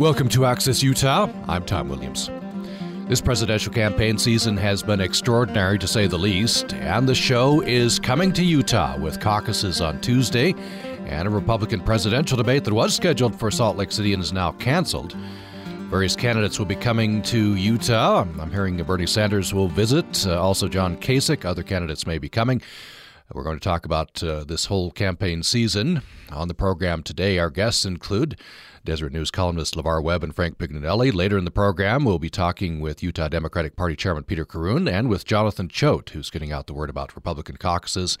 Welcome to Access Utah. I'm Tom Williams. This presidential campaign season has been extraordinary to say the least, and the show is coming to Utah with caucuses on Tuesday and a Republican presidential debate that was scheduled for Salt Lake City and is now canceled. Various candidates will be coming to Utah. I'm hearing Bernie Sanders will visit, uh, also John Kasich. Other candidates may be coming. We're going to talk about uh, this whole campaign season. On the program today, our guests include Deseret News columnist LeVar Webb and Frank Pignanelli. Later in the program, we'll be talking with Utah Democratic Party Chairman Peter Corroon and with Jonathan Choate, who's getting out the word about Republican caucuses.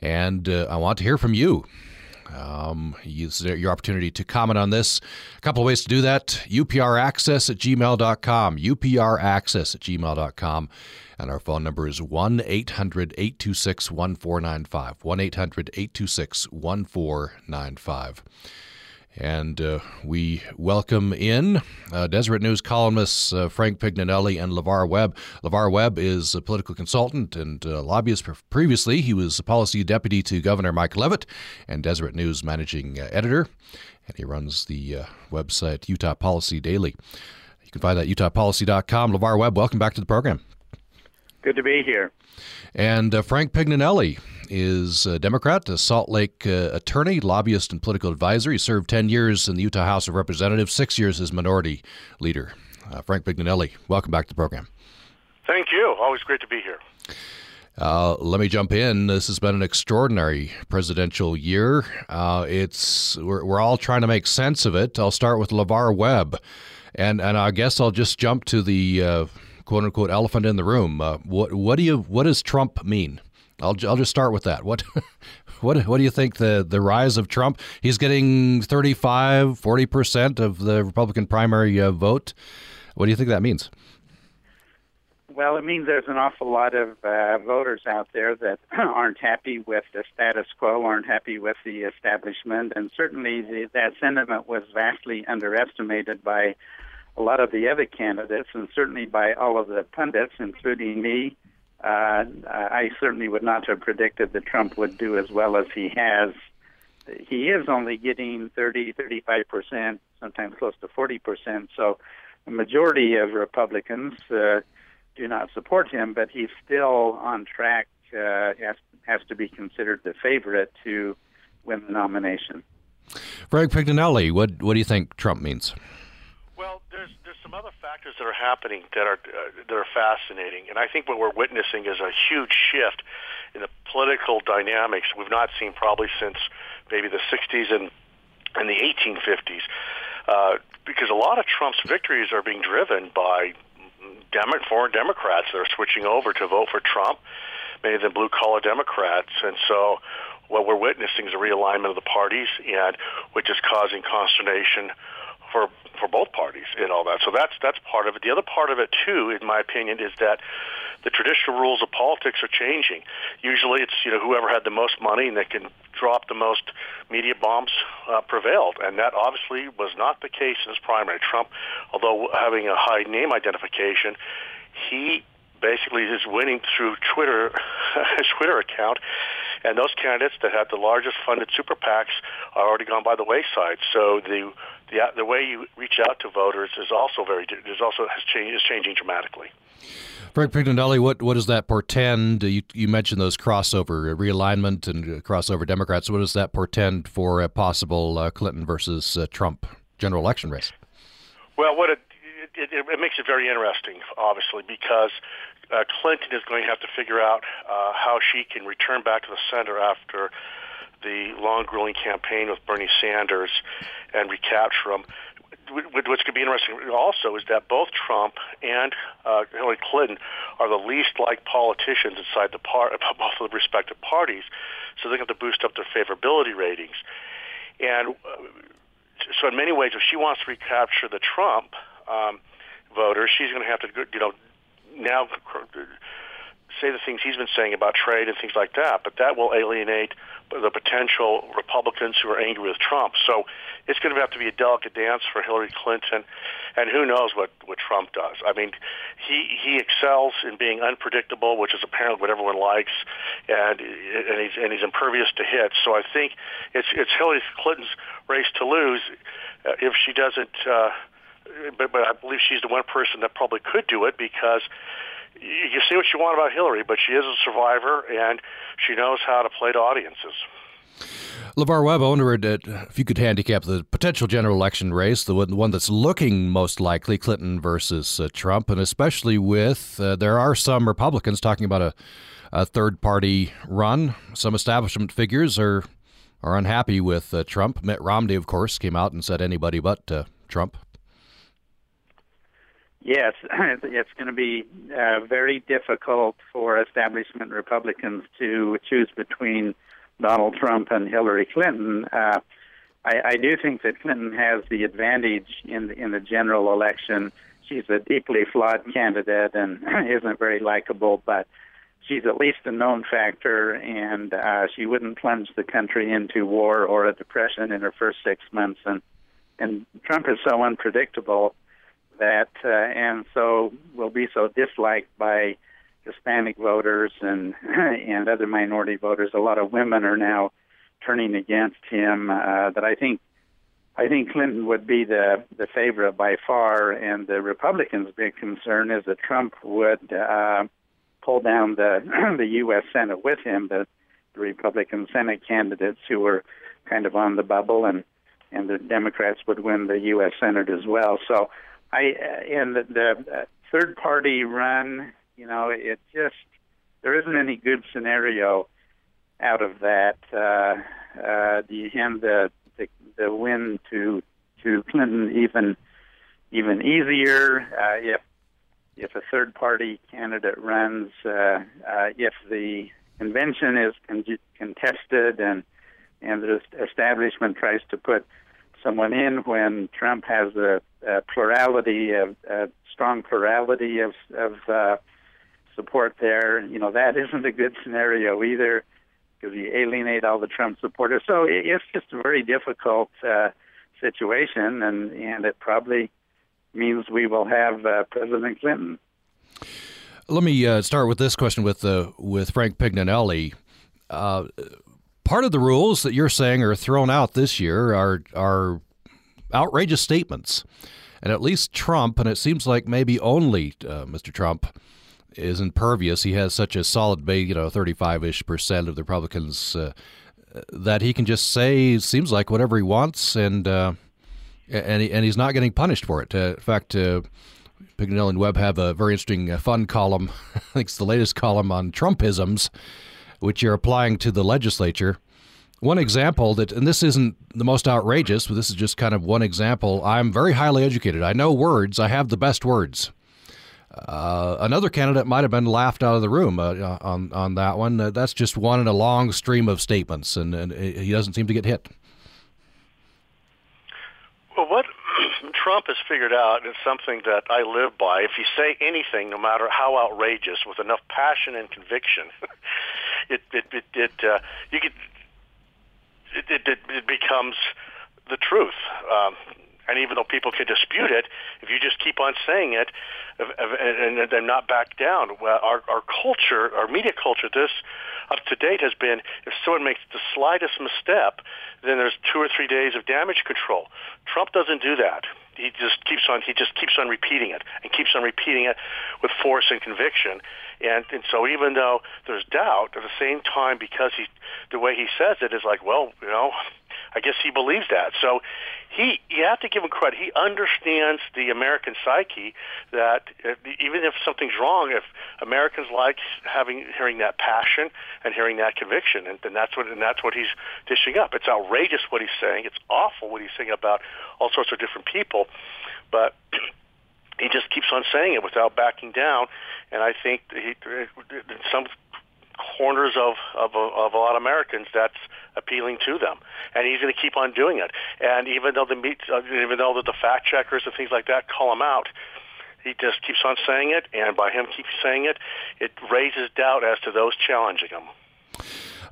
And uh, I want to hear from you. Um, use your opportunity to comment on this. A couple ways to do that upraccess at gmail.com, upraccess at gmail.com. And our phone number is 1 800 826 1495. 1 800 826 1495. And uh, we welcome in uh, Deseret News columnists uh, Frank Pignanelli and LeVar Webb. LeVar Webb is a political consultant and uh, lobbyist. Previously, he was a policy deputy to Governor Mike Leavitt and Deseret News managing uh, editor. And he runs the uh, website Utah Policy Daily. You can find that at utahpolicy.com. LeVar Webb, welcome back to the program. Good to be here. And uh, Frank Pignanelli is a Democrat, a Salt Lake uh, attorney, lobbyist, and political advisor. He served 10 years in the Utah House of Representatives, six years as minority leader. Uh, Frank Pignanelli, welcome back to the program. Thank you. Always great to be here. Uh, let me jump in. This has been an extraordinary presidential year. Uh, it's we're, we're all trying to make sense of it. I'll start with LeVar Webb, and and I guess I'll just jump to the uh, quote unquote elephant in the room. Uh, what what do you what does Trump mean? I'll I'll just start with that. What what what do you think the the rise of Trump? He's getting 35, 40 percent of the Republican primary uh, vote. What do you think that means? Well, it means there's an awful lot of uh, voters out there that aren't happy with the status quo, aren't happy with the establishment, and certainly the, that sentiment was vastly underestimated by a lot of the other candidates, and certainly by all of the pundits, including me. Uh, I certainly would not have predicted that Trump would do as well as he has. He is only getting 30, 35 percent, sometimes close to 40 percent. So, the majority of Republicans uh, do not support him, but he's still on track. Uh, has has to be considered the favorite to win the nomination. Frank Pignanelli, what what do you think Trump means? Some other factors that are happening that are uh, that are fascinating, and I think what we're witnessing is a huge shift in the political dynamics we've not seen probably since maybe the 60s and and the 1850s, uh, because a lot of Trump's victories are being driven by Demo- foreign Democrats that are switching over to vote for Trump, many of them blue collar Democrats, and so what we're witnessing is a realignment of the parties, and which is causing consternation for and all that. So that's that's part of it. The other part of it too, in my opinion, is that the traditional rules of politics are changing. Usually, it's you know whoever had the most money and that can drop the most media bombs uh, prevailed, and that obviously was not the case in his primary. Trump, although having a high name identification, he basically is winning through Twitter, his Twitter account, and those candidates that had the largest funded super PACs are already gone by the wayside. So the the the way you reach out to voters is also very is also has changed is changing dramatically. Frank Pignanelli, what what does that portend? You you mentioned those crossover realignment and crossover Democrats. What does that portend for a possible uh, Clinton versus uh, Trump general election race? Well, what it it, it, it makes it very interesting, obviously, because uh, Clinton is going to have to figure out uh, how she can return back to the center after the long, grueling campaign with Bernie Sanders and recapture him. What's going to be interesting also is that both Trump and uh, Hillary Clinton are the least like politicians inside the part both of the respective parties, so to have to boost up their favorability ratings. And uh, so, in many ways, if she wants to recapture the Trump um, voters, she's going to have to, you know, now say the things he's been saying about trade and things like that, but that will alienate the potential Republicans who are angry with Trump. So it's going to have to be a delicate dance for Hillary Clinton, and who knows what what Trump does. I mean, he he excels in being unpredictable, which is apparently what everyone likes, and and he's and he's impervious to hits. So I think it's it's Hillary Clinton's race to lose uh, if she doesn't, uh, but but I believe she's the one person that probably could do it because you, you say what you want about Hillary, but she is a survivor and she knows how to play to audiences. LeVar Webb, I if you could handicap the potential general election race, the one that's looking most likely, Clinton versus uh, Trump, and especially with uh, there are some Republicans talking about a, a, third party run. Some establishment figures are are unhappy with uh, Trump. Mitt Romney, of course, came out and said anybody but uh, Trump. Yes, it's going to be uh, very difficult for establishment Republicans to choose between Donald Trump and Hillary Clinton. Uh, I, I do think that Clinton has the advantage in the, in the general election. She's a deeply flawed candidate and isn't very likable, but she's at least a known factor, and uh, she wouldn't plunge the country into war or a depression in her first six months. And and Trump is so unpredictable that, uh, and so will be so disliked by Hispanic voters and and other minority voters. A lot of women are now turning against him. Uh, that I think I think Clinton would be the the favorite by far, and the Republicans' big concern is that Trump would uh, pull down the the U.S. Senate with him. The, the Republican Senate candidates who were kind of on the bubble, and and the Democrats would win the U.S. Senate as well. So I uh, and the, the uh, third party run you know, it just there isn't any good scenario out of that. Uh, uh, you hand the, the the win to to Clinton even even easier uh, if if a third party candidate runs, uh, uh, if the convention is con- contested and and the establishment tries to put someone in when Trump has a, a plurality of a strong plurality of of uh, support there. You know, that isn't a good scenario either because you alienate all the Trump supporters. So it's just a very difficult uh, situation, and, and it probably means we will have uh, President Clinton. Let me uh, start with this question with uh, with Frank Pignanelli. Part of the rules that you're saying are thrown out this year are are outrageous statements, and at least Trump, and it seems like maybe only uh, Mr. Trump is impervious. He has such a solid base, you know, 35 ish percent of the Republicans, uh, that he can just say, seems like whatever he wants, and uh, and, he, and he's not getting punished for it. Uh, in fact, uh, Pignanelli and Webb have a very interesting, uh, fun column. I think it's the latest column on Trumpisms, which you're applying to the legislature. One example that, and this isn't the most outrageous, but this is just kind of one example. I'm very highly educated. I know words. I have the best words. Uh, another candidate might have been laughed out of the room uh, on on that one. Uh, that's just one in a long stream of statements, and, and he doesn't seem to get hit. Well, what Trump has figured out is something that I live by. If you say anything, no matter how outrageous, with enough passion and conviction, it it it, it uh, you could it, it, it becomes the truth. Um, and even though people can dispute it, if you just keep on saying it and then not back down, our, our culture, our media culture, this up to date has been if someone makes the slightest misstep, then there's two or three days of damage control. Trump doesn't do that. He just keeps on. He just keeps on repeating it and keeps on repeating it with force and conviction. And and so even though there's doubt, at the same time, because he the way he says it is like, well, you know, I guess he believes that. So he you have to give him credit. He understands the American psyche that uh, even if something's wrong, if Americans like having hearing that passion and hearing that conviction, and, and that's what and that's what he's dishing up. It's outrageous what he's saying. It's awful what he's saying about all sorts of different people, but. He just keeps on saying it without backing down, and I think he, some corners of, of, of a lot of Americans that's appealing to them, and he's going to keep on doing it. And even though the uh, even though the fact checkers and things like that call him out, he just keeps on saying it, and by him keep saying it, it raises doubt as to those challenging him.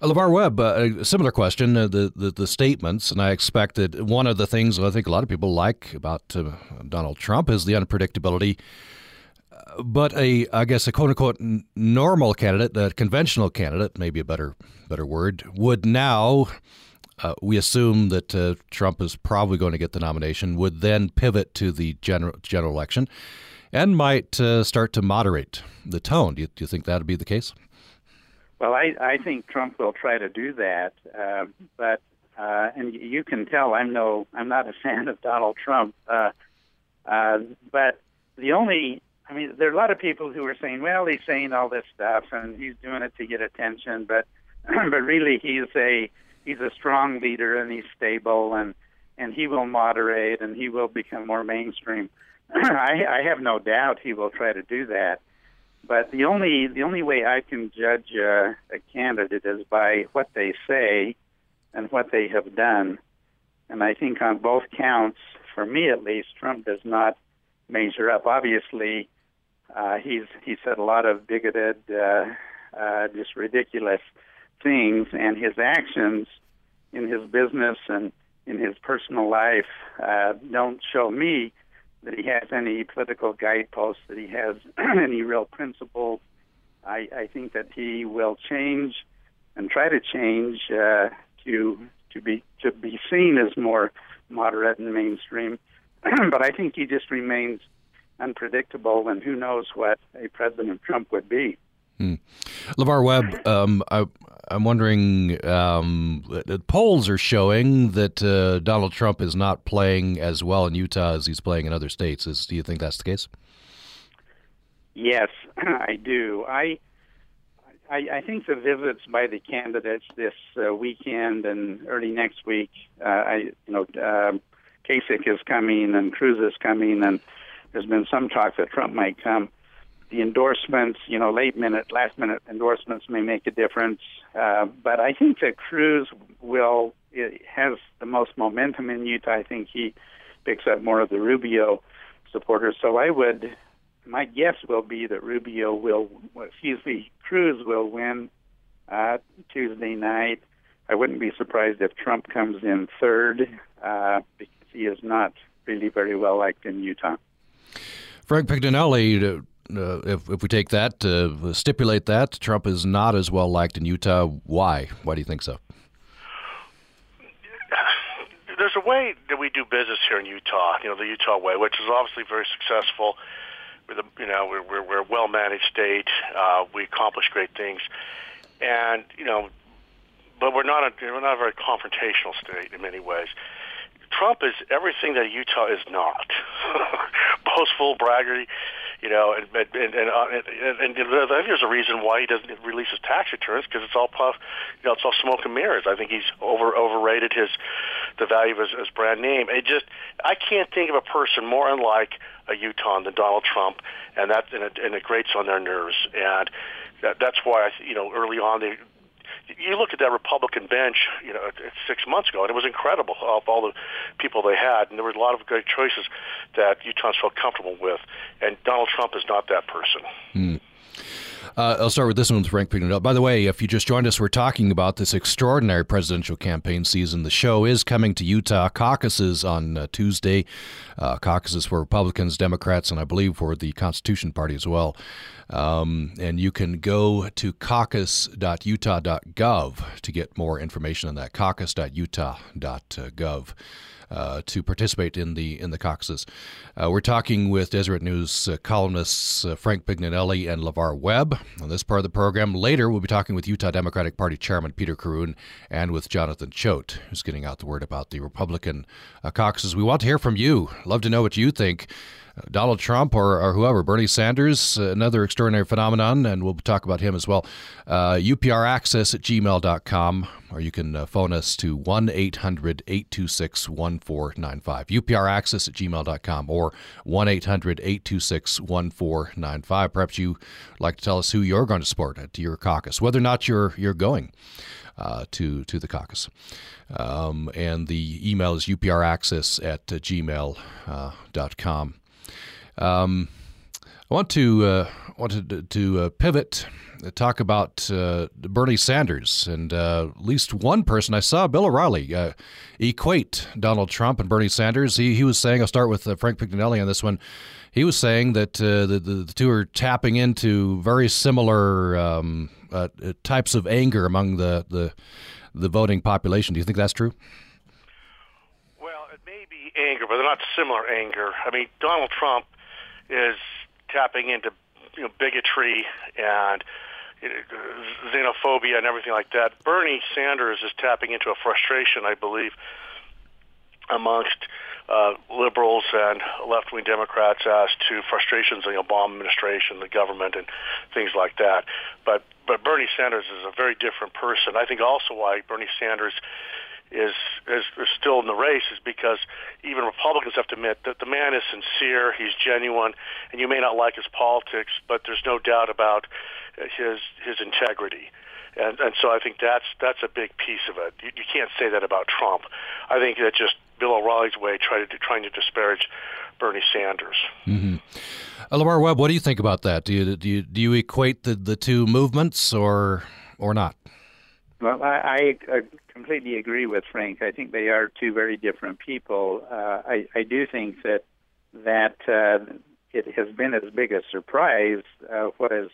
Uh, LeVar Webb, uh, a similar question. Uh, the, the, the statements, and I expect that one of the things I think a lot of people like about uh, Donald Trump is the unpredictability but a I guess a quote unquote normal candidate, a conventional candidate, maybe a better better word, would now uh, we assume that uh, Trump is probably going to get the nomination, would then pivot to the general general election, and might uh, start to moderate the tone. Do you, do you think that would be the case? Well, I, I think Trump will try to do that, uh, but uh, and you can tell I'm no I'm not a fan of Donald Trump, uh, uh, but the only I mean there are a lot of people who are saying well he's saying all this stuff and he's doing it to get attention, but but really he's a he's a strong leader and he's stable and and he will moderate and he will become more mainstream. I, I have no doubt he will try to do that. But the only the only way I can judge a candidate is by what they say and what they have done. And I think on both counts, for me at least, Trump does not measure up. Obviously, uh, he's he said a lot of bigoted, uh, uh, just ridiculous things, and his actions in his business and in his personal life uh, don't show me that he has any political guideposts, that he has any real principles. I, I think that he will change and try to change uh, to to be to be seen as more moderate and mainstream. but I think he just remains unpredictable, and who knows what a President Trump would be. Hmm. LeVar Webb, um, I, am wondering, um, the polls are showing that uh, Donald Trump is not playing as well in Utah as he's playing in other states. Is, do you think that's the case? Yes, I do. I, I, I think the visits by the candidates this uh, weekend and early next week, uh, I, you know, uh, Kasich is coming and Cruz is coming, and there's been some talk that Trump might come the endorsements, you know, late minute, last minute endorsements may make a difference. Uh, but I think that Cruz will has the most momentum in Utah. I think he picks up more of the Rubio supporters. So I would, my guess will be that Rubio will, excuse me, Cruz will win uh, Tuesday night. I wouldn't be surprised if Trump comes in third uh, because he is not really very well liked in Utah. Frank Pignanelli uh, if if we take that, uh, stipulate that Trump is not as well liked in Utah. Why? Why do you think so? There's a way that we do business here in Utah. You know, the Utah way, which is obviously very successful. We're the, you know, we're we're, we're a well managed state. Uh, we accomplish great things, and you know, but we're not a we're not a very confrontational state in many ways. Trump is everything that Utah is not. Boastful, braggery, you know, and and and, uh, and, and, and I think there's a reason why he doesn't release his tax returns because it's all puff, you know, it's all smoke and mirrors. I think he's over overrated his the value of his, his brand name. It just I can't think of a person more unlike a Utah than Donald Trump, and that and it, and it grates on their nerves, and that, that's why I you know early on they you look at that Republican bench, you know, six months ago, and it was incredible of all the people they had, and there were a lot of great choices that Utahns felt comfortable with. And Donald Trump is not that person. Mm. Uh, I'll start with this one with Frank Pignanelli. By the way, if you just joined us, we're talking about this extraordinary presidential campaign season. The show is coming to Utah. Caucuses on uh, Tuesday. Uh, caucuses for Republicans, Democrats, and I believe for the Constitution Party as well. Um, and you can go to caucus.utah.gov to get more information on that. Caucus.utah.gov uh, to participate in the in the caucuses. Uh, we're talking with Deseret News uh, columnists uh, Frank Pignanelli and LeVar Webb on this part of the program. Later, we'll be talking with Utah Democratic Party Chairman Peter Corroon and with Jonathan Choate, who's getting out the word about the Republican uh, caucuses. We want to hear from you. Love to know what you think. Donald Trump or, or whoever, Bernie Sanders, another extraordinary phenomenon, and we'll talk about him as well. Uh, UPRaccess at gmail.com, or you can uh, phone us to 1 800 826 1495. UPRaccess at gmail.com or 1 800 826 1495. Perhaps you'd like to tell us who you're going to support at your caucus, whether or not you're, you're going. Uh, to to the caucus. Um, and the email is upraccess at uh, gmail.com. Uh, um, I want to uh, wanted to, to uh, pivot, uh, talk about uh, Bernie Sanders, and uh, at least one person I saw, Bill O'Reilly, equate Donald Trump and Bernie Sanders. He he was saying, I'll start with Frank Pignanelli on this one. He was saying that the, the, the two are tapping into very similar um, types of anger among the the the voting population. Do you think that's true? Well, it may be anger, but they're not similar anger. I mean, Donald Trump is tapping into you know bigotry and xenophobia and everything like that. Bernie Sanders is tapping into a frustration, I believe, amongst uh, liberals and left-wing Democrats as to frustrations in the Obama administration, the government, and things like that. But but Bernie Sanders is a very different person. I think also why Bernie Sanders is, is is still in the race is because even Republicans have to admit that the man is sincere, he's genuine, and you may not like his politics, but there's no doubt about his his integrity. And and so I think that's that's a big piece of it. You, you can't say that about Trump. I think that just Bill O'Reilly's way, trying to trying to disparage Bernie Sanders. Mm-hmm. Uh, LeVar Webb, what do you think about that? Do you do you do you equate the, the two movements or or not? Well, I, I completely agree with Frank. I think they are two very different people. Uh, I, I do think that that uh, it has been as big a surprise uh, what is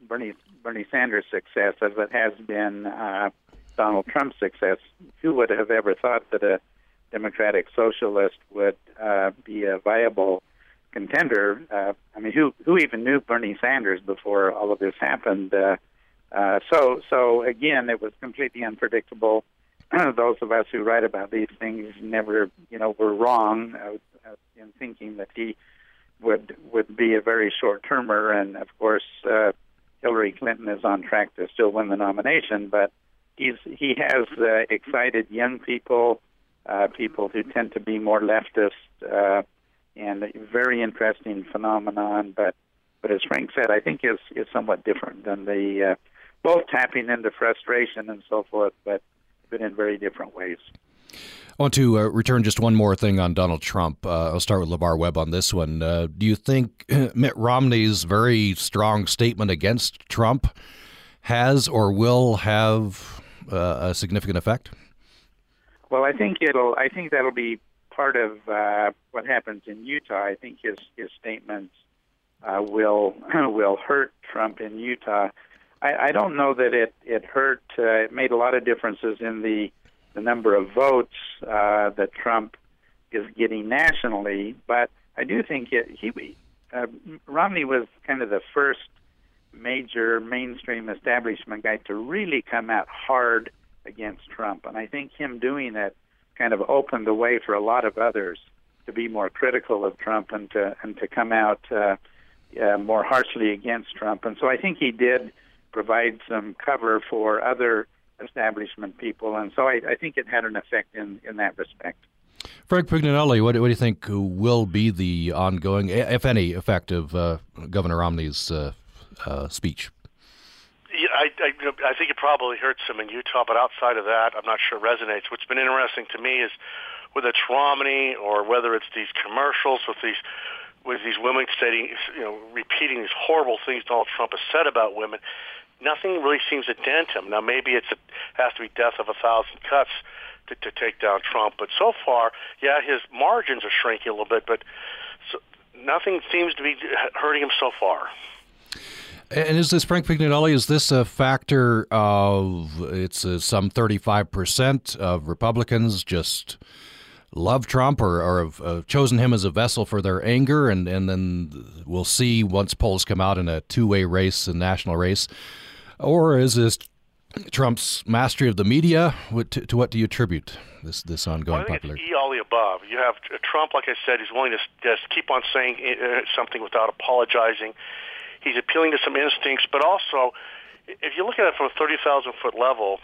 Bernie Bernie Sanders' success as it has been uh, Donald Trump's success. Who would have ever thought that a Democratic Socialist would uh, be a viable contender. Uh, I mean, who who even knew Bernie Sanders before all of this happened? Uh, uh, so so again, it was completely unpredictable. Those of us who write about these things never, you know, were wrong uh, uh, in thinking that he would would be a very short termer, and of course, uh, Hillary Clinton is on track to still win the nomination, but he's he has uh, excited young people uh, people who tend to be more leftist, uh, and a very interesting phenomenon. But but as Frank said, I think is is somewhat different than the uh, both tapping into frustration and so forth, but but in very different ways. I want to uh, return just one more thing on Donald Trump. Uh, I'll start with LeVar Webb on this one. Uh, do you think Mitt Romney's very strong statement against Trump has or will have uh, a significant effect? Well, I think it'll. I think that'll be part of uh, what happens in Utah. I think his his statements uh, will will hurt Trump in Utah. I, I don't know that it it hurt. Uh, it made a lot of differences in the the number of votes uh, that Trump is getting nationally, but I do think it, he uh, Romney was kind of the first major mainstream establishment guy to really come out hard against Trump. And I think him doing it kind of opened the way for a lot of others to be more critical of Trump and to and to come out uh, uh, more harshly against Trump. And so I think he did provide some cover for other establishment people. And so I, I think it had an effect in in that respect. Frank Pignanelli, what, what do you think will be the ongoing, if any, effect of uh, Governor Romney's uh, uh, speech? Yeah, I, I, I think it probably hurts him in Utah, but outside of that, I'm not sure it resonates. What's been interesting to me is whether it's Romney or whether it's these commercials with these with these women stating, you know, repeating these horrible things Donald Trump has said about women. Nothing really seems to dent him. Now, maybe it has to be death of a thousand cuts to, to take down Trump, but so far, yeah, his margins are shrinking a little bit, but so, nothing seems to be hurting him so far. And is this Frank Pignanelli? Is this a factor of it's uh, some thirty-five percent of Republicans just love Trump or, or have uh, chosen him as a vessel for their anger, and and then we'll see once polls come out in a two-way race, a national race, or is this Trump's mastery of the media? What, to, to, what do you attribute this this ongoing well, I think popularity? It's all the above. You have Trump, like I said, he's willing to just keep on saying uh, something without apologizing He's appealing to some instincts, but also, if you look at it from a 30,000 foot level,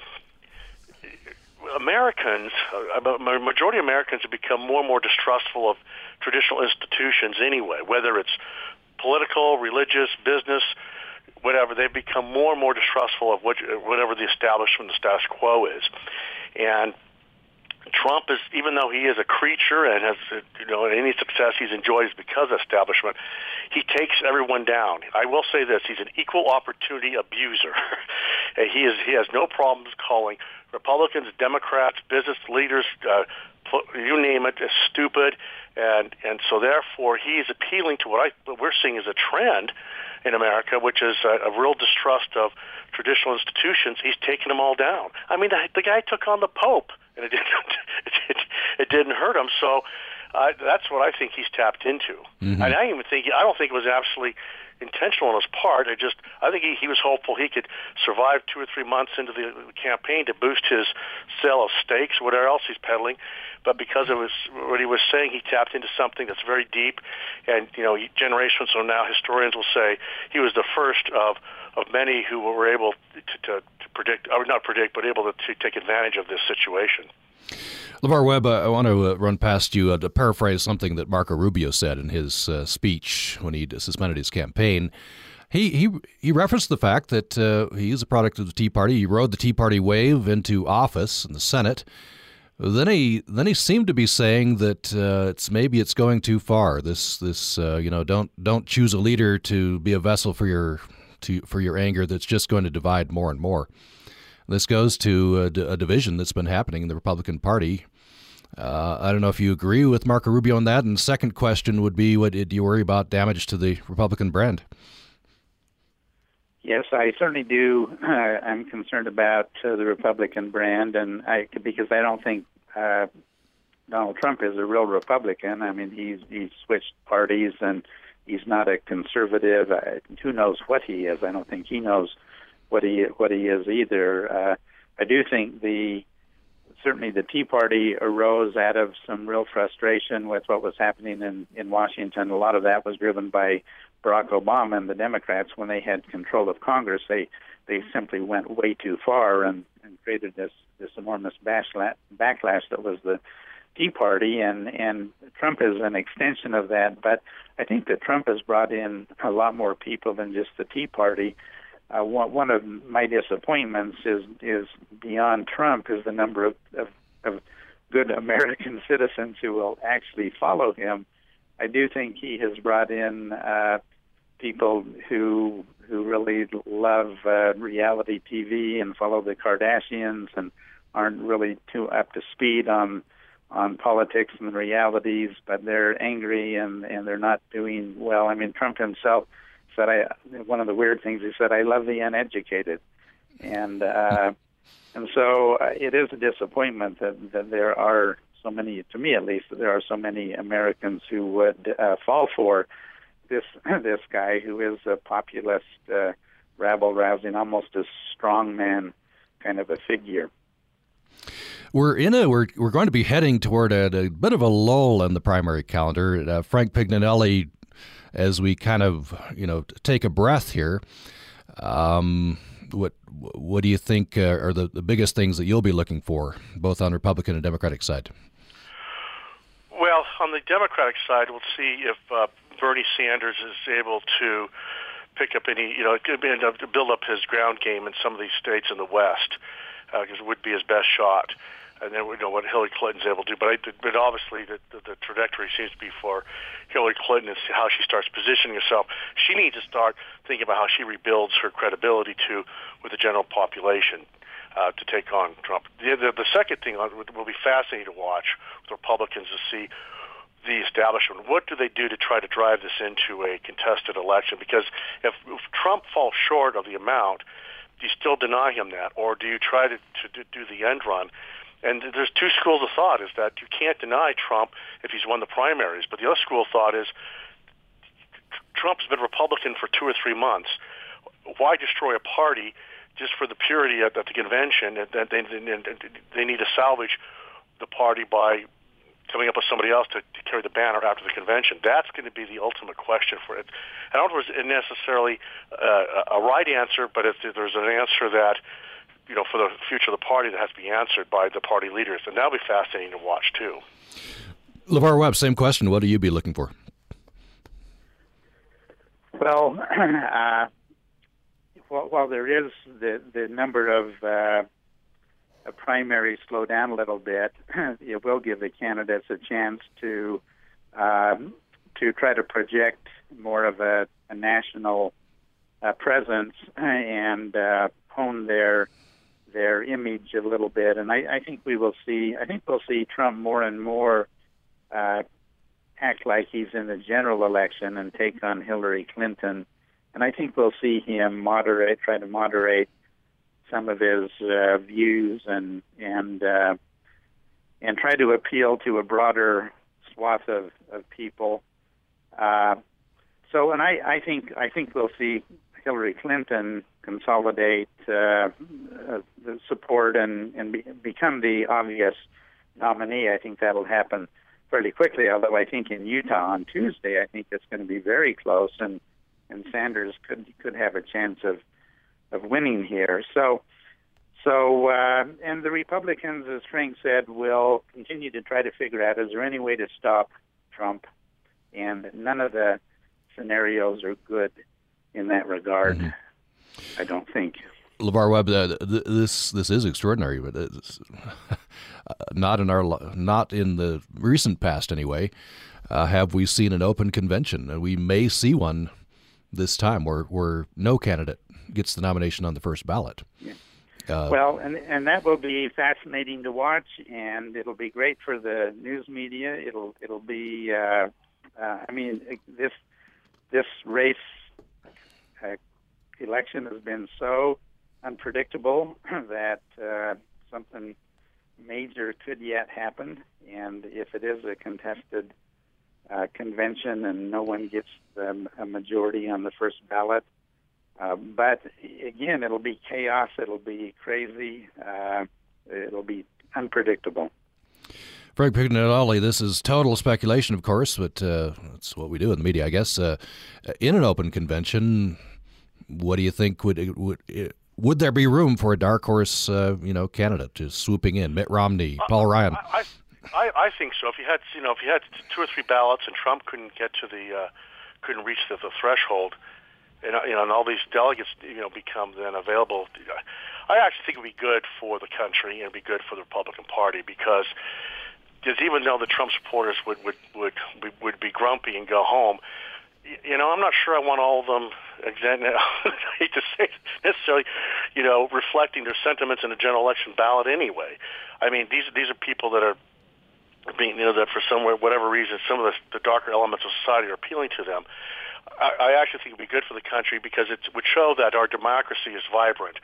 Americans, uh, a majority of Americans have become more and more distrustful of traditional institutions anyway, whether it's political, religious, business, whatever. They've become more and more distrustful of what, whatever the establishment, the status quo is. And Trump is, even though he is a creature and has, you know, any success he's enjoyed is because of establishment, he takes everyone down. I will say this: he's an equal opportunity abuser. he is, he has no problems calling Republicans, Democrats, business leaders, uh, you name it, stupid, and and so therefore he is appealing to what I what we're seeing as a trend in America, which is a, a real distrust of traditional institutions. He's taking them all down. I mean, the, the guy took on the Pope, and it didn't it, it, it didn't hurt him. So uh, that's what I think he's tapped into. Mm-hmm. And I even think I don't think it was absolutely intentional on his part. I just I think he, he was hopeful he could survive two or three months into the campaign to boost his sale of steaks, whatever else he's peddling. But because of was what he was saying, he tapped into something that's very deep, and you know, generations from now, historians will say he was the first of of many who were able to, to, to predict, or not predict, but able to, to take advantage of this situation. LeVar Webb, I want to uh, run past you uh, to paraphrase something that Marco Rubio said in his uh, speech when he suspended his campaign. He, he, he referenced the fact that uh, he is a product of the Tea Party. He rode the Tea Party wave into office in the Senate. Then he then he seemed to be saying that uh, it's maybe it's going too far. This this you know don't don't choose a leader to be a vessel for your to for your anger that's just going to divide more and more. This goes to a, a division that's been happening in the Republican Party. Uh, I don't know if you agree with Marco Rubio on that. And second question would be, what do you worry about damage to the Republican brand? Yes, I certainly do. Uh, I'm concerned about uh, the Republican brand, and I because I don't think uh, Donald Trump is a real Republican. I mean, he's he's switched parties, and he's not a conservative. Uh, who knows what he is? I don't think he knows what he what he is either. Uh, I do think the certainly the Tea Party arose out of some real frustration with what was happening in in Washington. A lot of that was driven by Barack Obama and the Democrats when they had control of Congress. They they simply went way too far and, and created this this enormous backlash, backlash that was the Tea Party, and and Trump is an extension of that. But I think that Trump has brought in a lot more people than just the Tea Party uh, one, one of my disappointments is is beyond Trump is the number of, of, of good American citizens who will actually follow him. I do think he has brought in uh, people who who really love uh, reality TV and follow the Kardashians and aren't really too up to speed on on politics and realities, but they're angry and and they're not doing well. I mean, Trump himself said I one of the weird things he said I love the uneducated, and uh, and so uh, it is a disappointment that that there are so many, to me at least, that there are so many Americans who would uh, fall for this this guy who is a populist, uh, rabble rousing, almost a strongman kind of a figure. We're in a we're we're going to be heading toward a, a bit of a lull in the primary calendar. Uh, Frank Pignanelli as we kind of you know take a breath here. Um, what what do you think uh, are the, the biggest things that you'll be looking for, both on Republican and Democratic side? Well, on the Democratic side, we'll see if uh, Bernie Sanders is able to pick up any, you know, build up his ground game in some of these states in the West, because uh, it would be his best shot and then we know what Hillary Clinton's able to do. But I, but obviously the, the the trajectory seems to be for Hillary Clinton is how she starts positioning herself. She needs to start thinking about how she rebuilds her credibility to with the general population. Uh, to take on Trump. The, the, the second thing will be fascinating to watch with Republicans to see the establishment. What do they do to try to drive this into a contested election? Because if, if Trump falls short of the amount, do you still deny him that, or do you try to, to do the end run? And there's two schools of thought: is that you can't deny Trump if he's won the primaries, but the other school of thought is Trump's been Republican for two or three months. Why destroy a party just for the purity at, the convention? And they, they need to salvage the party by coming up with somebody else to, to carry the banner after the convention. That's going to be the ultimate question for it. I don't know if it's necessarily uh, a right answer, but if there's an answer that you know, for the future of the party that has to be answered by the party leaders, and that'll be fascinating to watch too. LeVar Webb, same question. What do you be looking for? Well, uh, while, while, there is the the number of uh, primaries slow down a little bit, it will give the candidates a chance to um, to try to project more of a, a national uh, presence and uh, hone their their image a little bit, and I, I think we will see. I think we'll see Trump more and more uh, act like he's in the general election and take on Hillary Clinton. And I think we'll see him moderate, try to moderate some of his uh, views and and uh, and try to appeal to a broader swath of, of people. Uh, so, and I, I think I think we'll see Hillary Clinton consolidate uh, uh, the support and and be, become the obvious nominee. I think that'll happen fairly quickly. Although I think in Utah on Tuesday, I think it's going to be very close, and and Sanders could could have a chance of of winning here. So. So, uh, and the Republicans, as Frank said, will continue to try to figure out is there any way to stop Trump? And none of the scenarios are good in that regard. Mm-hmm. I don't think. LeVar Webb, uh, this this is extraordinary, but uh, not in our not in the recent past anyway. Uh, have we seen an open convention? And we may see one this time, where where no candidate gets the nomination on the first ballot. Yeah. Uh, well, and and that will be fascinating to watch, and it'll be great for the news media. It'll it'll be. Uh, uh, I mean, this this race uh, election has been so unpredictable that uh, something major could yet happen. And if it is a contested uh, convention and no one gets the, a majority on the first ballot, uh, but again, it'll be chaos. It'll be crazy. Uh, it'll be unpredictable. Frank Pignanelli, this is total speculation, of course, but uh, that's what we do in the media, I guess. Uh, in an open convention, what do you think would would would there be room for a dark horse, uh, you know, candidate to swooping in? Mitt Romney, uh, Paul Ryan. I, I, I think so. If you had, you know, if you had two or three ballots and Trump couldn't get to the, uh, couldn't reach the, the threshold, and you know, and all these delegates, you know, become then available. I actually think it would be good for the country and be good for the Republican Party because because even though the Trump supporters would would would would be grumpy and go home, you know, I'm not sure I want all of them. I hate to say necessarily, you know, reflecting their sentiments in a general election ballot anyway. I mean, these these are people that are being, you know, that for some whatever reason, some of the, the darker elements of society are appealing to them. I, actually think it would be good for the country because it would show that our democracy is vibrant,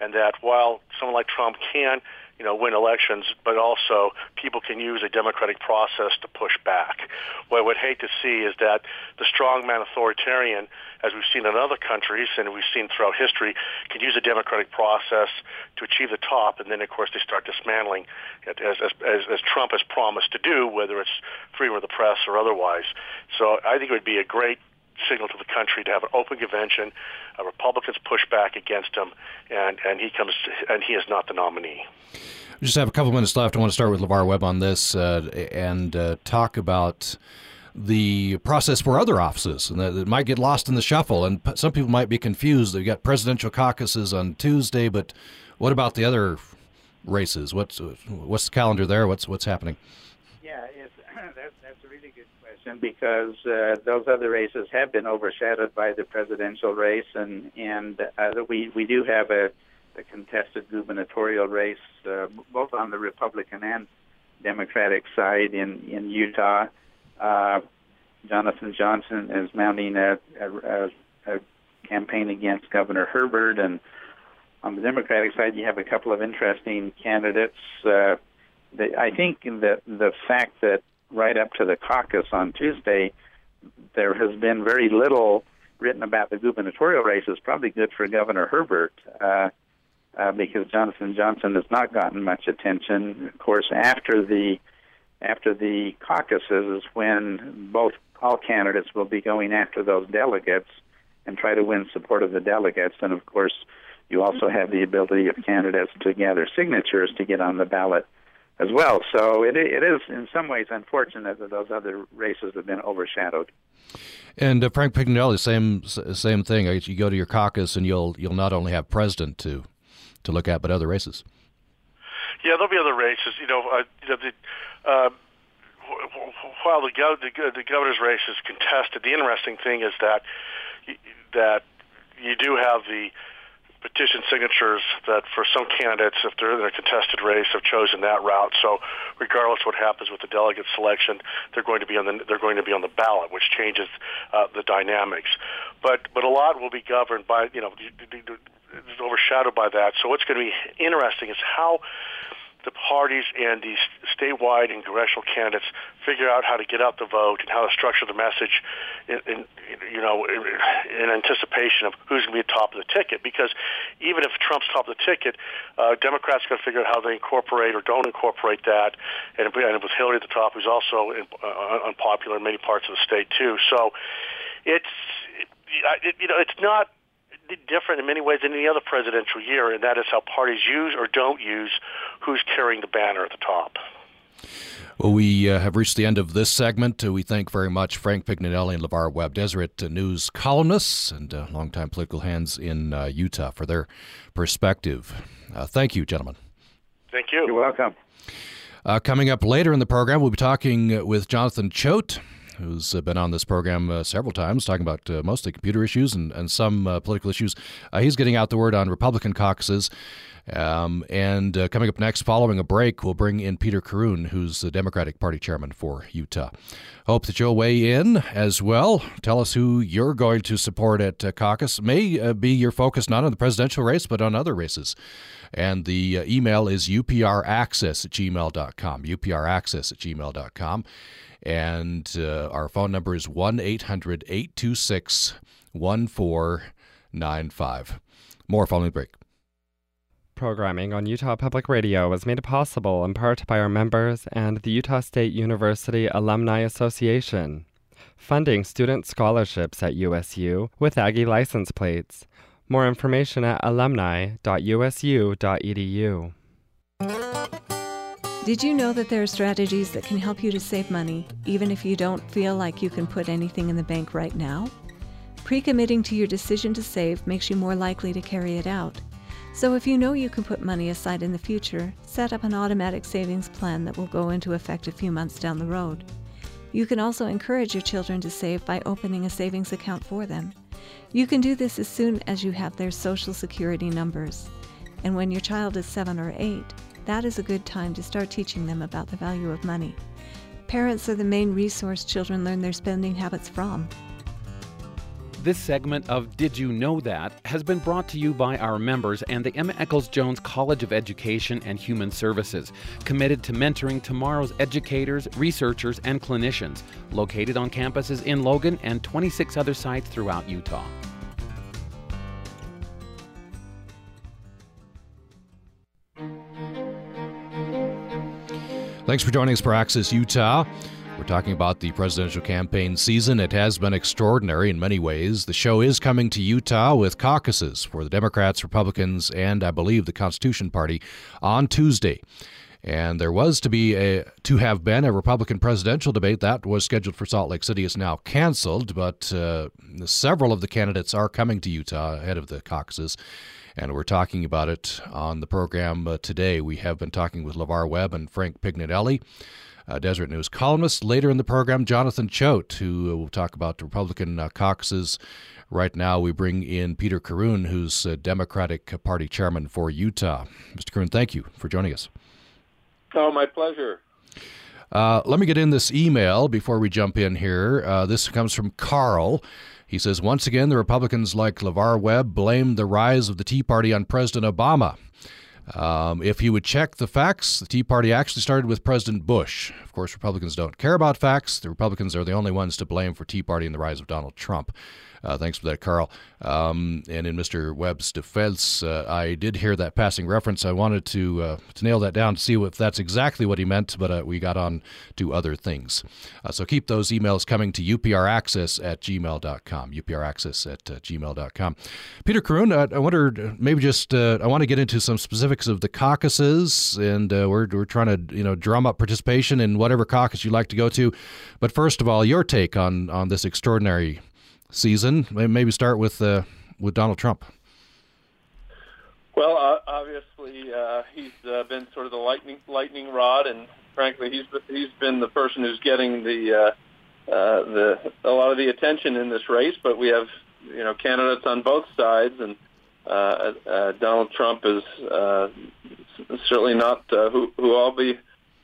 and that while someone like Trump can you know, win elections, but also people can use a democratic process to push back. What I would hate to see is that the strongman authoritarian, as we've seen in other countries and we've seen throughout history, can use a democratic process to achieve the top, and then of course they start dismantling it, as, as, as Trump has promised to do, whether it's freedom of the press or otherwise. So I think it would be a great signal to the country to have an open convention. Uh, Republicans push back against him, and, and he comes and he is not the nominee. We just have a couple minutes left. I want to start with LeVar Webb on this uh, and uh, talk about the process for other offices, and that it might get lost in the shuffle. And some people might be confused. They've got presidential caucuses on Tuesday, but what about the other races? What's what's the calendar there? What's what's happening? Because uh, those other races have been overshadowed by the presidential race, and and uh, we we do have a, a contested gubernatorial race uh, both on the Republican and Democratic side in in Utah. Uh, Jonathan Johnson is mounting a, a, a campaign against Governor Herbert, and on the Democratic side, you have a couple of interesting candidates. Uh, I think the the fact that right up to the caucus on Tuesday, there has been very little written about the gubernatorial race. Is probably good for Governor Herbert uh, uh, because Jonathan Johnson has not gotten much attention. Of course, after the after the caucuses is when both all candidates will be going after those delegates and try to win support of the delegates. And of course, you also have the ability of candidates to gather signatures to get on the ballot as well. So it, it is in some ways unfortunate that those other races have been overshadowed. And uh, Frank Pignanelli, same same thing. You go to your caucus, and you'll you'll not only have president to to look at, but other races. Yeah, there'll be other races. You know, uh, you know the, uh, while the, the the governor's race is contested, the interesting thing is that that you do have the petition signatures that for some candidates, if they're in a contested race, have chosen that route. So, regardless what happens with the delegate selection, they're going to be on the they're going to be on the ballot, which changes uh, the dynamics. But but a lot will be governed by you know overshadowed by that. So, what's going to be interesting is how the parties and these statewide and congressional candidates figure out how to get out the vote and how to structure the message in, in you know in, in anticipation of who's going to be top of the ticket. Because even if Trump's top of the ticket uh, Democrats got to figure out how they incorporate or don't incorporate that. And, and with Hillary at the top who's also in, uh, unpopular in many parts of the state too. So it's it, you know it's not different in many ways than any other presidential year, and that is how parties use or don't use who's carrying the banner at the top. Well, we uh, have reached the end of this segment. Uh, we thank very much Frank Pignanelli and LeVar Webb, Deseret uh, News columnists and uh, longtime political hands in uh, Utah for their perspective. Uh, thank you, gentlemen. Thank you. You're welcome. coming up later in the program, we'll be talking with Jonathan Choate who's uh, been on this program uh, several times, talking about uh, mostly computer issues and, and some political issues. he's getting out the word on Republican caucuses. Um, and uh, coming up next, following a break, we'll bring in Peter Corroon, who's the Democratic Party chairman for Utah. Hope that you'll weigh in as well. Tell us who you're going to support at uh, caucus. May uh, be your focus not on the presidential race, but on other races. And the email is upraccess at gmail.com. upraccess at gmail.com. And uh, our phone number is 1 800 826 1495. More following the break. Programming on Utah Public Radio was made possible in part by our members and the Utah State University Alumni Association, funding student scholarships at USU with Aggie license plates. More information at alumni.usu.edu. Did you know that there are strategies that can help you to save money, even if you don't feel like you can put anything in the bank right now? Pre committing to your decision to save makes you more likely to carry it out. So, if you know you can put money aside in the future, set up an automatic savings plan that will go into effect a few months down the road. You can also encourage your children to save by opening a savings account for them. You can do this as soon as you have their social security numbers. And when your child is seven or eight, that is a good time to start teaching them about the value of money. Parents are the main resource children learn their spending habits from. This segment of Did You Know That has been brought to you by our members and the Emma Eccles Jones College of Education and Human Services, committed to mentoring tomorrow's educators, researchers, and clinicians, located on campuses in Logan and 26 other sites throughout Utah. Thanks for joining us for Access Utah. We're talking about the presidential campaign season. It has been extraordinary in many ways. The show is coming to Utah with caucuses for the Democrats, Republicans, and I believe the Constitution Party on Tuesday. And there was to be a to have been a Republican presidential debate that was scheduled for Salt Lake City is now canceled, but uh, several of the candidates are coming to Utah ahead of the caucuses and we're talking about it on the program uh, today. We have been talking with LeVar Webb and Frank Pignanelli. Uh, Deseret News columnist. Later in the program, Jonathan Choate, who uh, will talk about the Republican uh, caucuses. Right now, we bring in Peter Corroon, who's Democratic Party chairman for Utah. Mr. Corroon, thank you for joining us. Oh, my pleasure. Uh, let me get in this email before we jump in here. Uh, this comes from Carl. He says, once again, the Republicans like LeVar Webb blame the rise of the Tea Party on President Obama. Um, if you would check the facts, the Tea Party actually started with President Bush. Of course, Republicans don't care about facts. The Republicans are the only ones to blame for Tea Party and the rise of Donald Trump. Uh, thanks for that, Carl. Um, and in Mr. Webb's defense, uh, I did hear that passing reference. I wanted to uh, to nail that down to see if that's exactly what he meant, but uh, we got on to other things. Uh, so keep those emails coming to upraccess at gmail.com. upraccess at gmail.com. Peter Corroon, I wonder maybe just I want to get into some specifics of the caucuses, and we're we're trying to you know drum up participation in whatever caucus you'd like to go to. But first of all, your take on on this extraordinary season. Maybe start with uh, with Donald Trump. Well, uh, obviously, uh, he's uh, been sort of the lightning lightning rod, and frankly, he's he's been the person who's getting the uh, uh, the a lot of the attention in this race. But we have you know candidates on both sides, and uh, uh, Donald Trump is uh, certainly not uh, who, who I'll be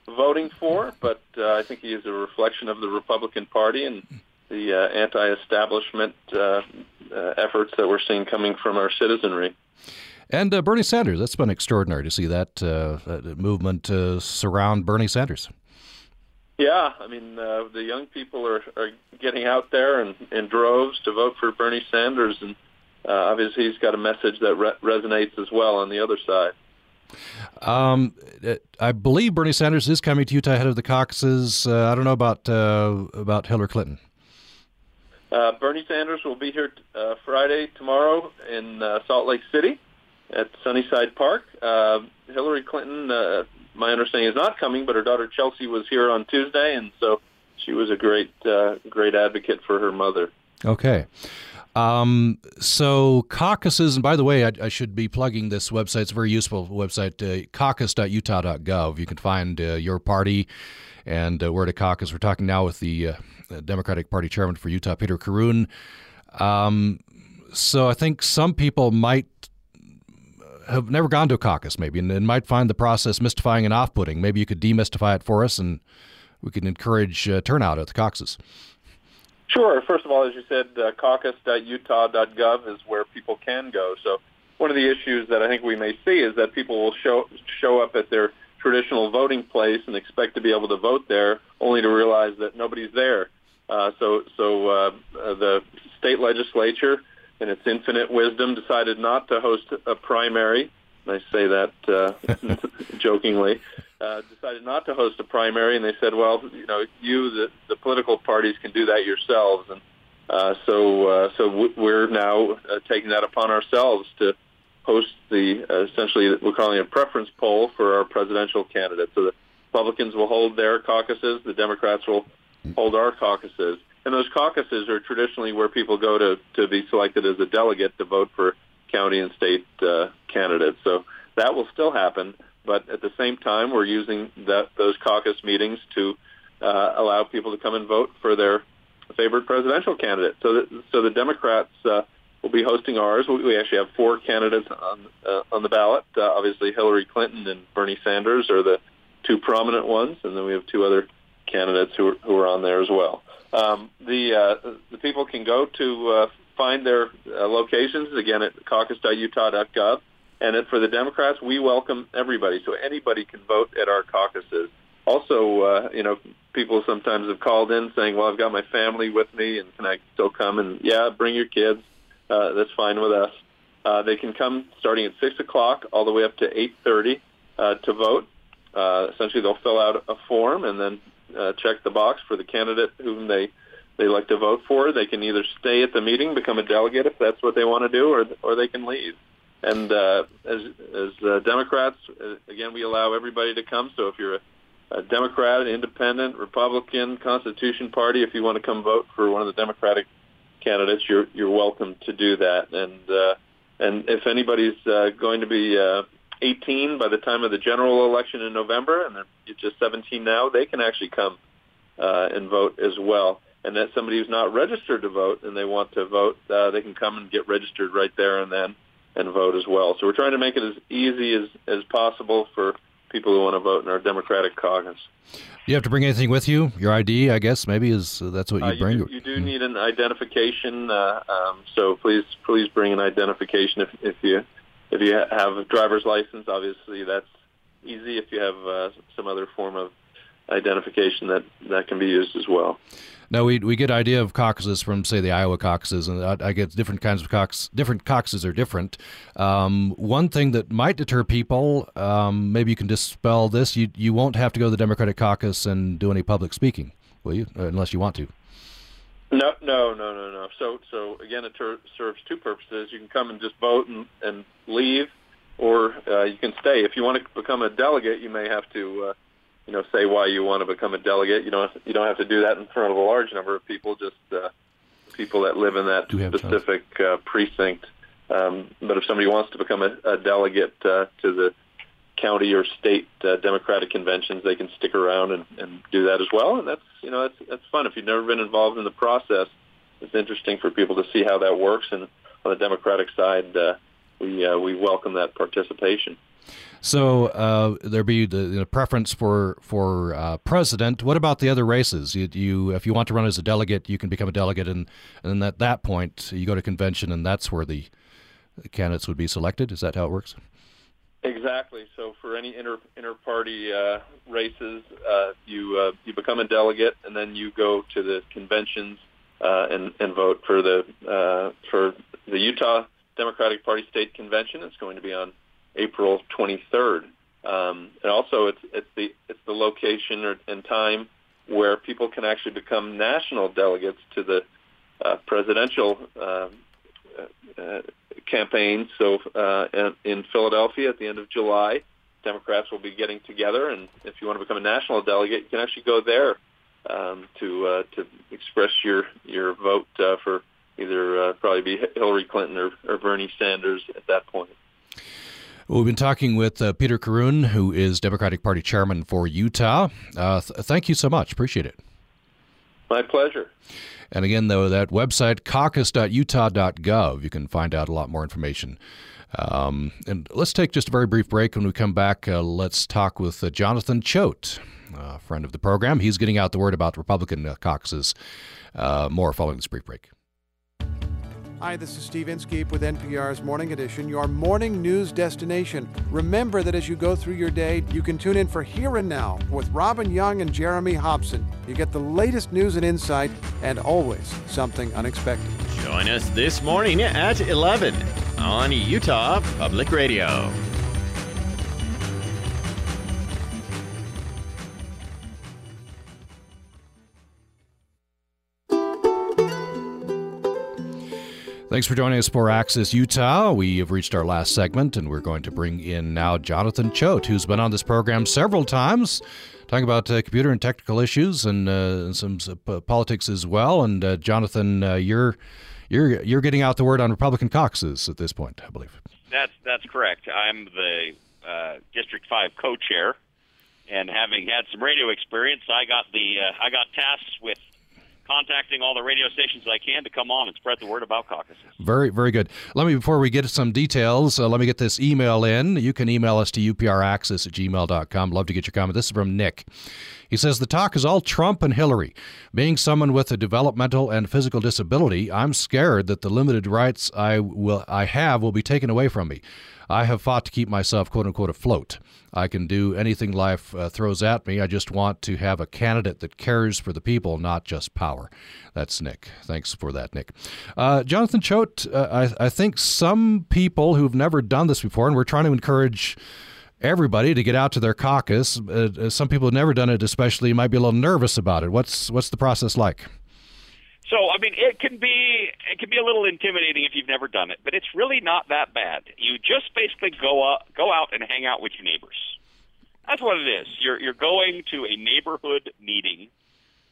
voting for, but uh, I think he is a reflection of the Republican Party and the uh, anti-establishment uh, uh, efforts that we're seeing coming from our citizenry. And uh, Bernie Sanders, that's been extraordinary to see that, uh, that movement uh, surround Bernie Sanders. Yeah, I mean, uh, the young people are, are getting out there in, in droves to vote for Bernie Sanders, and uh, obviously he's got a message that re- resonates as well on the other side. Um, I believe Bernie Sanders is coming to Utah ahead of the caucuses. Uh, I don't know about uh, about Hillary Clinton. Uh, Bernie Sanders will be here uh, Friday tomorrow in uh, Salt Lake City at Sunnyside Park. Uh, Hillary Clinton, uh, my understanding, is not coming, but her daughter Chelsea was here on Tuesday, and so she was a great uh, great advocate for her mother. Okay. Um, so caucuses, and by the way, I, I, should be plugging this website. It's a very useful website, uh, caucus.utah.gov. You can find uh, your party and uh, where to caucus. We're talking now with the uh, Democratic Party chairman for Utah, Peter Corroon. Um, so I think some people might have never gone to a caucus, maybe, and, and might find the process mystifying and off-putting. Maybe you could demystify it for us, and we can encourage uh, turnout at the caucuses. Sure. First of all, as you said, uh, caucus.utah.gov is where people can go. So one of the issues that I think we may see is that people will show show up at their traditional voting place and expect to be able to vote there, only to realize that nobody's there. Uh, so, so uh, the state legislature, in its infinite wisdom, decided not to host a primary. I say that uh, jokingly uh, decided not to host a primary, and they said, "Well, you know, you the, the political parties can do that yourselves." And uh, so, uh, so we're now uh, taking that upon ourselves to host the uh, essentially we're calling a preference poll for our presidential candidate. So the Republicans will hold their caucuses, the Democrats will hold our caucuses, and those caucuses are traditionally where people go to to be selected as a delegate to vote for county and state uh, candidates. So that will still happen. But at the same time, we're using that, those caucus meetings to uh, allow people to come and vote for their favorite presidential candidate. So, that, so the Democrats uh, will be hosting ours. We actually have four candidates on uh, on the ballot. Uh, obviously, Hillary Clinton and Bernie Sanders are the two prominent ones, and then we have two other candidates who are, who are on there as well. Um, the uh, the people can go to uh, find their uh, locations again at caucus.utah.gov. And for the Democrats, we welcome everybody, so anybody can vote at our caucuses. Also, uh, you know, people sometimes have called in saying, "Well, I've got my family with me, and can I still come?" And yeah, bring your kids. Uh, that's fine with us. Uh, they can come starting at six o'clock all the way up to eight thirty uh, to vote. Uh, essentially, they'll fill out a form and then uh, check the box for the candidate whom they they like to vote for. They can either stay at the meeting, become a delegate if that's what they want to do, or or they can leave. And uh, as as uh, Democrats, uh, again, we allow everybody to come. So if you're a, a Democrat, Independent, Republican, Constitution Party, if you want to come vote for one of the Democratic candidates, you're you're welcome to do that. And uh, and if anybody's uh, going to be uh, 18 by the time of the general election in November, and they're just 17 now, they can actually come uh, and vote as well. And that somebody who's not registered to vote and they want to vote, uh, they can come and get registered right there and then and vote as well. So we're trying to make it as easy as, as possible for people who want to vote in our Democratic caucus. Do you have to bring anything with you? Your ID, I guess, maybe is uh, that's what you uh, bring. You do, you do need an identification, uh, um, so please please bring an identification if if you if you have a driver's license. Obviously, that's easy. If you have uh, some other form of identification, that that can be used as well. No, we we get idea of caucuses from say the Iowa caucuses, and I, I get different kinds of caucus. Different caucuses are different. Um, one thing that might deter people, um, maybe you can dispel this. You you won't have to go to the Democratic caucus and do any public speaking, will you? Uh, unless you want to. No, no, no, no, no. So so again, it ter- serves two purposes. You can come and just vote and, and leave, or uh, you can stay. If you want to become a delegate, you may have to. Uh, you know, say why you want to become a delegate. You don't you don't have to do that in front of a large number of people, just uh, people that live in that specific uh, precinct. Um, but if somebody wants to become a, a delegate uh, to the county or state uh, Democratic conventions, they can stick around and, and do that as well. And that's you know that's that's fun. If you've never been involved in the process, it's interesting for people to see how that works. And on the Democratic side, uh, we uh, we welcome that participation. So uh, there be the you know, preference for for uh, president. What about the other races? You, you, if you want to run as a delegate, you can become a delegate, and and at that point you go to convention, and that's where the candidates would be selected. Is that how it works? Exactly. So for any inter inter party uh, races, uh, you uh, you become a delegate, and then you go to the conventions uh, and and vote for the uh, for the Utah Democratic Party state convention. It's going to be on April 23rd. Um, and also, it's it's the it's the location or, and time where people can actually become national delegates to the uh, presidential uh, uh, campaign. So uh, in, in Philadelphia at the end of July, Democrats will be getting together, and if you want to become a national delegate, you can actually go there um, to uh, to express your your vote uh, for either uh, probably be Hillary Clinton or, or Bernie Sanders at that point. Well, we've been talking with uh, Peter Corroon, who is Democratic Party chairman for Utah. Uh, th- thank you so much. Appreciate it. My pleasure. And again, though, that website, caucus.utah.gov, you can find out a lot more information. Um, and let's take just a very brief break. When we come back, uh, let's talk with uh, Jonathan Choate, a friend of the program. He's getting out the word about Republican uh, caucuses. Uh, more following this brief break. Hi, this is Steve Inskeep with NPR's Morning Edition, your morning news destination. Remember that as you go through your day, you can tune in for Here and Now with Robin Young and Jeremy Hobson. You get the latest news and insight, and always something unexpected. Join us this morning at 11 on Utah Public Radio. Thanks for joining us for Access Utah. We have reached our last segment, and we're going to bring in now Jonathan Choate, who's been on this program several times, talking about uh, computer and technical issues and uh, some uh, politics as well. And uh, Jonathan, uh, you're you're you're getting out the word on Republican caucuses at this point, I believe. That's that's correct. I'm the uh, District Five co-chair, and having had some radio experience, I got the I got tasked with contacting all the radio stations I can to come on and spread the word about caucuses. Very, very good. Let me, before we get some details, uh, let me get this email in. You can email us to upraccess at gmail.com. Love to get your comment. This is from Nick. He says the talk is all Trump and Hillary. Being someone with a developmental and physical disability, I'm scared that the limited rights I will I have will be taken away from me. I have fought to keep myself quote unquote afloat. I can do anything life uh, throws at me. I just want to have a candidate that cares for the people, not just power. That's Nick. Thanks for that, Nick. Uh, Jonathan Choate, uh, I, I think some people who've never done this before, and we're trying to encourage everybody to get out to their caucus. Uh, uh some people have never done it, especially, might be a little nervous about it. What's what's the process like? So, I mean, it can be it can be a little intimidating if you've never done it, but it's really not that bad. You just basically go out, go out and hang out with your neighbors. That's what it is. You're you're going to a neighborhood meeting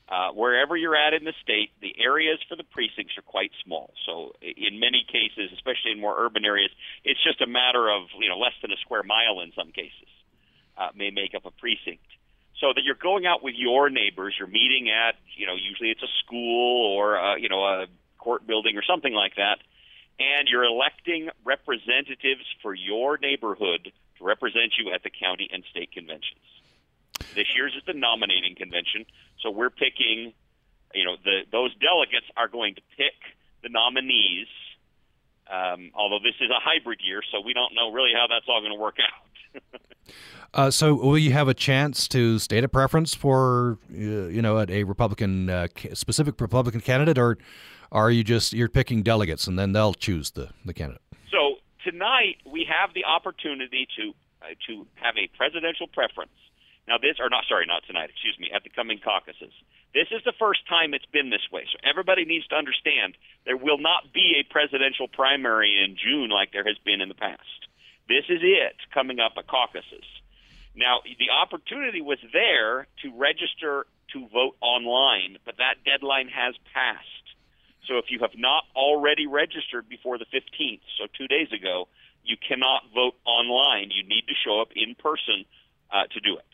uh, wherever you're at in the state. The areas for the precincts are quite small, so in many cases, especially in more urban areas, it's just a matter of you know less than a square mile in some cases uh, may make up a precinct so that you're going out with your neighbors. You're meeting at, you know, usually it's a school or, uh, you know, a court building or something like that, and you're electing representatives for your neighborhood to represent you at the county and state conventions. This year's is the nominating convention, so we're picking, you know, the those delegates are going to pick the nominees. Um, although this is a hybrid year, so we don't know really how that's all going to work out. Uh, so, will you have a chance to state a preference for, uh, you know, a, Republican uh, specific Republican candidate, or are you just you're picking delegates and then they'll choose the the candidate? So tonight we have the opportunity to uh, to have a presidential preference. Now, this or not sorry, not tonight. Excuse me. At the coming caucuses, this is the first time it's been this way. So everybody needs to understand there will not be a presidential primary in June like there has been in the past. This is it coming up at caucuses. Now, the opportunity was there to register to vote online, but that deadline has passed. So if you have not already registered before the 15th, so two days ago, you cannot vote online. You need to show up in person uh, to do it.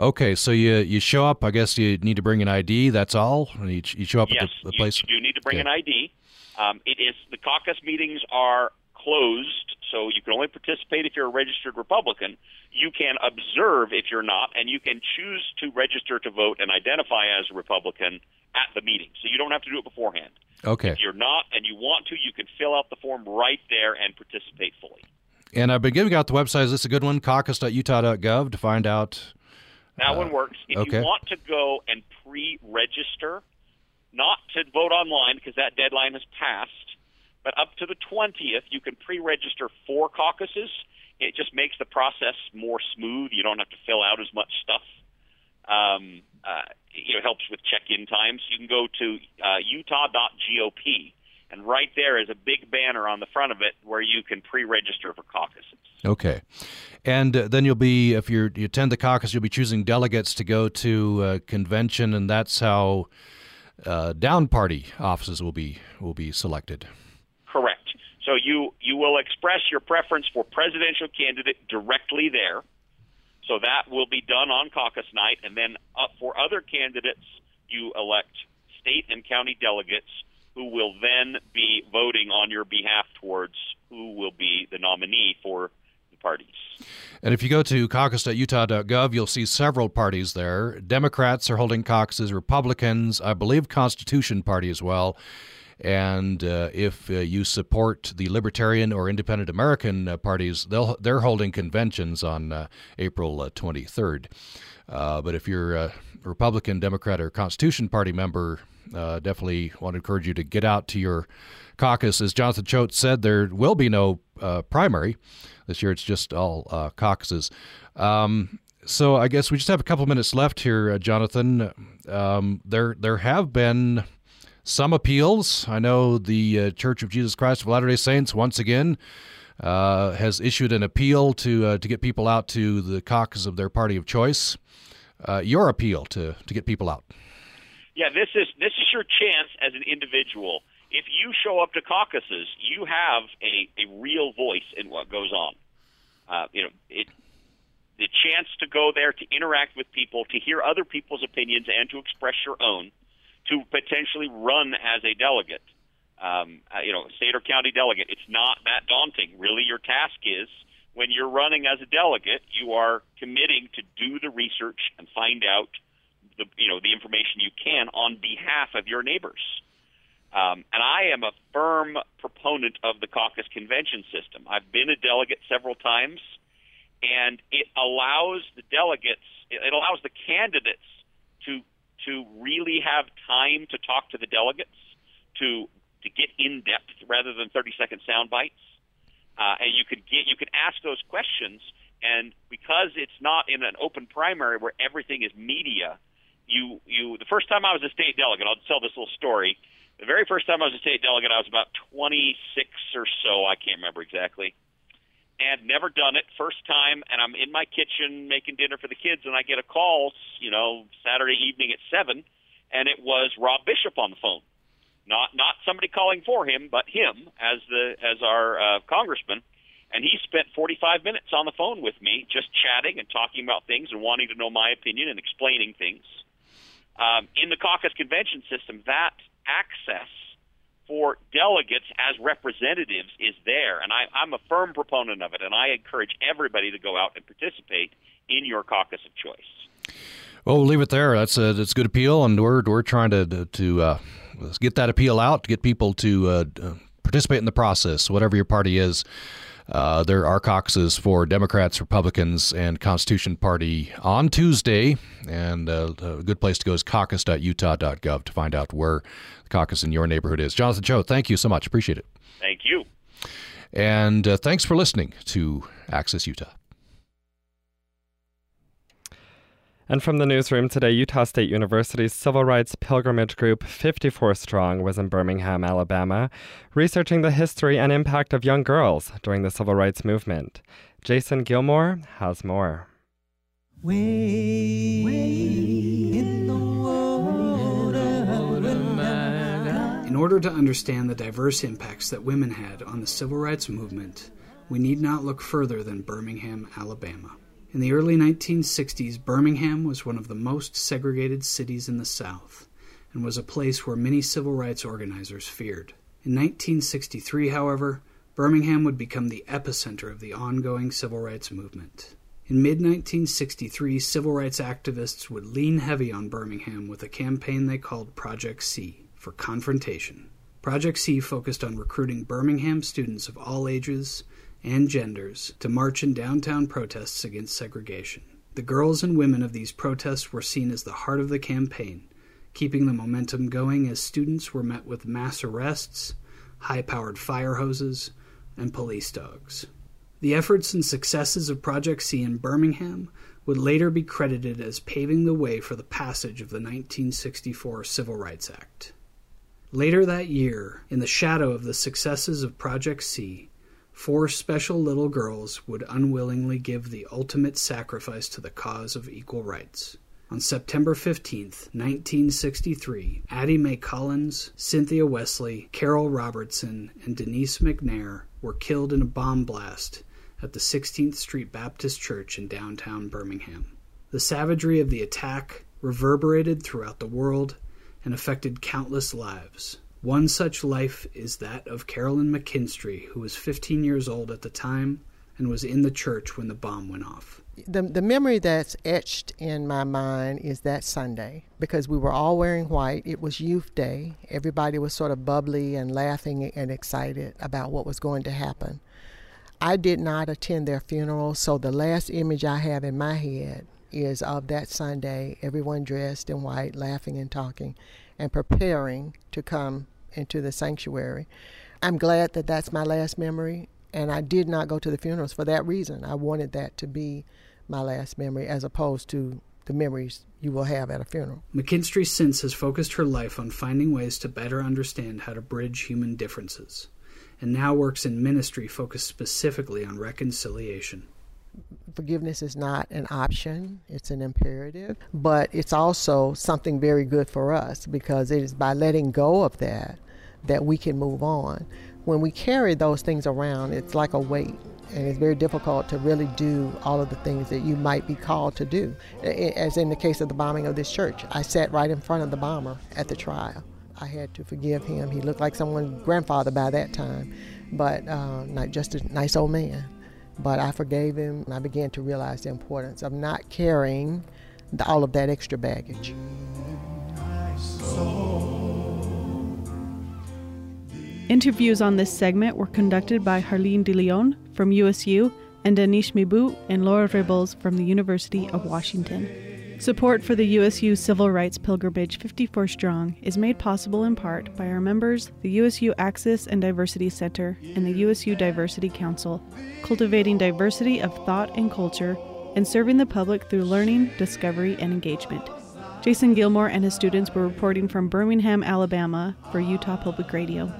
Okay, so you you show up. I guess you need to bring an ID. That's all. You, you show up yes, at the, the place. you do need to bring an ID. Um, it is the caucus meetings are closed, so you can only participate if you're a registered Republican. You can observe if you're not, and you can choose to register to vote and identify as a Republican at the meeting. So you don't have to do it beforehand. Okay. If you're not and you want to, you can fill out the form right there and participate fully. And I've been giving out the website. Is this a good one? Caucus.utah.gov to find out. That uh, one works. If okay. you want to go and pre-register, not to vote online because that deadline has passed, but up to the 20th, you can pre-register for caucuses. It just makes the process more smooth. You don't have to fill out as much stuff. Um, uh, you know, helps with check-in times. You can go to uh, utah.gop, and right there is a big banner on the front of it where you can pre-register for caucuses. Okay. And uh, then you'll be, if you attend the caucus, you'll be choosing delegates to go to a convention, and that's how uh, down party offices will be will be selected. So you you will express your preference for presidential candidate directly there. So that will be done on caucus night, and then uh, for other candidates, you elect state and county delegates who will then be voting on your behalf towards who will be the nominee for the parties. And if you go to caucus.utah.gov, you'll see several parties there. Democrats are holding caucuses, Republicans, I believe Constitution Party as well. And uh, if uh, you support the Libertarian or Independent American uh, parties, they'll, they're holding conventions on uh, April 23rd. Uh, but if you're a Republican, Democrat, or Constitution Party member, uh, definitely want to encourage you to get out to your caucus. As Jonathan Choate said, there will be no primary this year. It's just all caucuses. Um, so I guess we just have a couple minutes left here, Jonathan. Um, there there have been some appeals. I know the uh, Church of Jesus Christ of Latter-day Saints once again uh, has issued an appeal to uh, to get people out to the caucus of their party of choice. Uh, your appeal to to get people out. Yeah, this is this is your chance as an individual. If you show up to caucuses, you have a, a real voice in what goes on. Uh, you know, it, the chance to go there to interact with people, to hear other people's opinions, and to express your own to potentially run as a delegate, um, uh, you know, state or county delegate. It's not that daunting. Really, your task is when you're running as a delegate, you are committing to do the research and find out the you know the information you can on behalf of your neighbors. Um, and I am a firm proponent of the caucus convention system. I've been a delegate several times, and it allows the delegates, it allows the candidates to to really have time to talk to the delegates, to to get in depth rather than 30 second sound bites. Uh, and you could get you could ask those questions, and because it's not in an open primary where everything is media, you you the first time I was a state delegate, I'll tell this little story. The very first time I was a state delegate, I was about 26 or so. I can't remember exactly and never done it. First time, and I'm in my kitchen making dinner for the kids, and I get a call, you know, Saturday evening at seven, and it was Rob Bishop on the phone. Not not somebody calling for him, but him as the as our uh, congressman, and he spent 45 minutes on the phone with me, just chatting and talking about things and wanting to know my opinion and explaining things. Um, in the caucus convention system, that access for delegates as representatives is there, and I, I'm a firm proponent of it, and I encourage everybody to go out and participate in your caucus of choice. Well, we'll leave it there. That's a that's a good appeal, and we're we're trying to to uh, get that appeal out, to get people to uh, participate in the process, whatever your party is. Uh, there are caucuses for Democrats, Republicans, and Constitution Party on Tuesday, and uh, a good place to go is caucus.utah.gov to find out where the caucus in your neighborhood is. Jonathan Choate, thank you so much. Appreciate it. Thank you. And uh, thanks for listening to Access Utah. And from the newsroom today, Utah State University's civil rights pilgrimage group 54 Strong was in Birmingham, Alabama, researching the history and impact of young girls during the civil rights movement. Jason Gilmore has more. Way, way in, in order to understand the diverse impacts that women had on the civil rights movement, we need not look further than Birmingham, Alabama. In the early 1960s, Birmingham was one of the most segregated cities in the South and was a place where many civil rights organizers feared. In 1963, however, Birmingham would become the epicenter of the ongoing civil rights movement. In mid 1963, civil rights activists would lean heavy on Birmingham with a campaign they called Project C for confrontation. Project C focused on recruiting Birmingham students of all ages and genders to march in downtown protests against segregation. The girls and women of these protests were seen as the heart of the campaign, keeping the momentum going as students were met with mass arrests, high powered fire hoses, and police dogs. The efforts and successes of Project C in Birmingham would later be credited as paving the way for the passage of the 1964 Civil Rights Act. Later that year, in the shadow of the successes of Project C, four special little girls would unwillingly give the ultimate sacrifice to the cause of equal rights. On September 15, 1963, Addie Mae Collins, Cynthia Wesley, Carol Robertson, and Denise McNair were killed in a bomb blast at the 16th Street Baptist Church in downtown Birmingham. The savagery of the attack reverberated throughout the world and affected countless lives. One such life is that of Carolyn McKinstry, who was 15 years old at the time and was in the church when the bomb went off. The, the memory that's etched in my mind is that Sunday because we were all wearing white. It was Youth Day. Everybody was sort of bubbly and laughing and excited about what was going to happen. I did not attend their funeral, so the last image I have in my head is of that Sunday, everyone dressed in white, laughing and talking, and preparing to come into the sanctuary. I'm glad that that's my last memory, and I did not go to the funerals for that reason. I wanted that to be my last memory as opposed to the memories you will have at a funeral. McKinstry since has focused her life on finding ways to better understand how to bridge human differences and now works in ministry focused specifically on reconciliation. Forgiveness is not an option, it's an imperative, but it's also something very good for us because it is by letting go of that that we can move on. When we carry those things around, it's like a weight and it's very difficult to really do all of the things that you might be called to do. As in the case of the bombing of this church, I sat right in front of the bomber at the trial. I had to forgive him. He looked like someone's grandfather by that time, but uh, not just a nice old man. But I forgave him, and I began to realize the importance of not carrying the, all of that extra baggage. Interviews on this segment were conducted by Harleen de Leon from USU and Danish Mibu and Laura Ribbles from the University of Washington. Support for the USU Civil Rights Pilgrimage 54 Strong is made possible in part by our members, the USU Access and Diversity Center, and the USU Diversity Council, cultivating diversity of thought and culture and serving the public through learning, discovery, and engagement. Jason Gilmore and his students were reporting from Birmingham, Alabama for Utah Public Radio.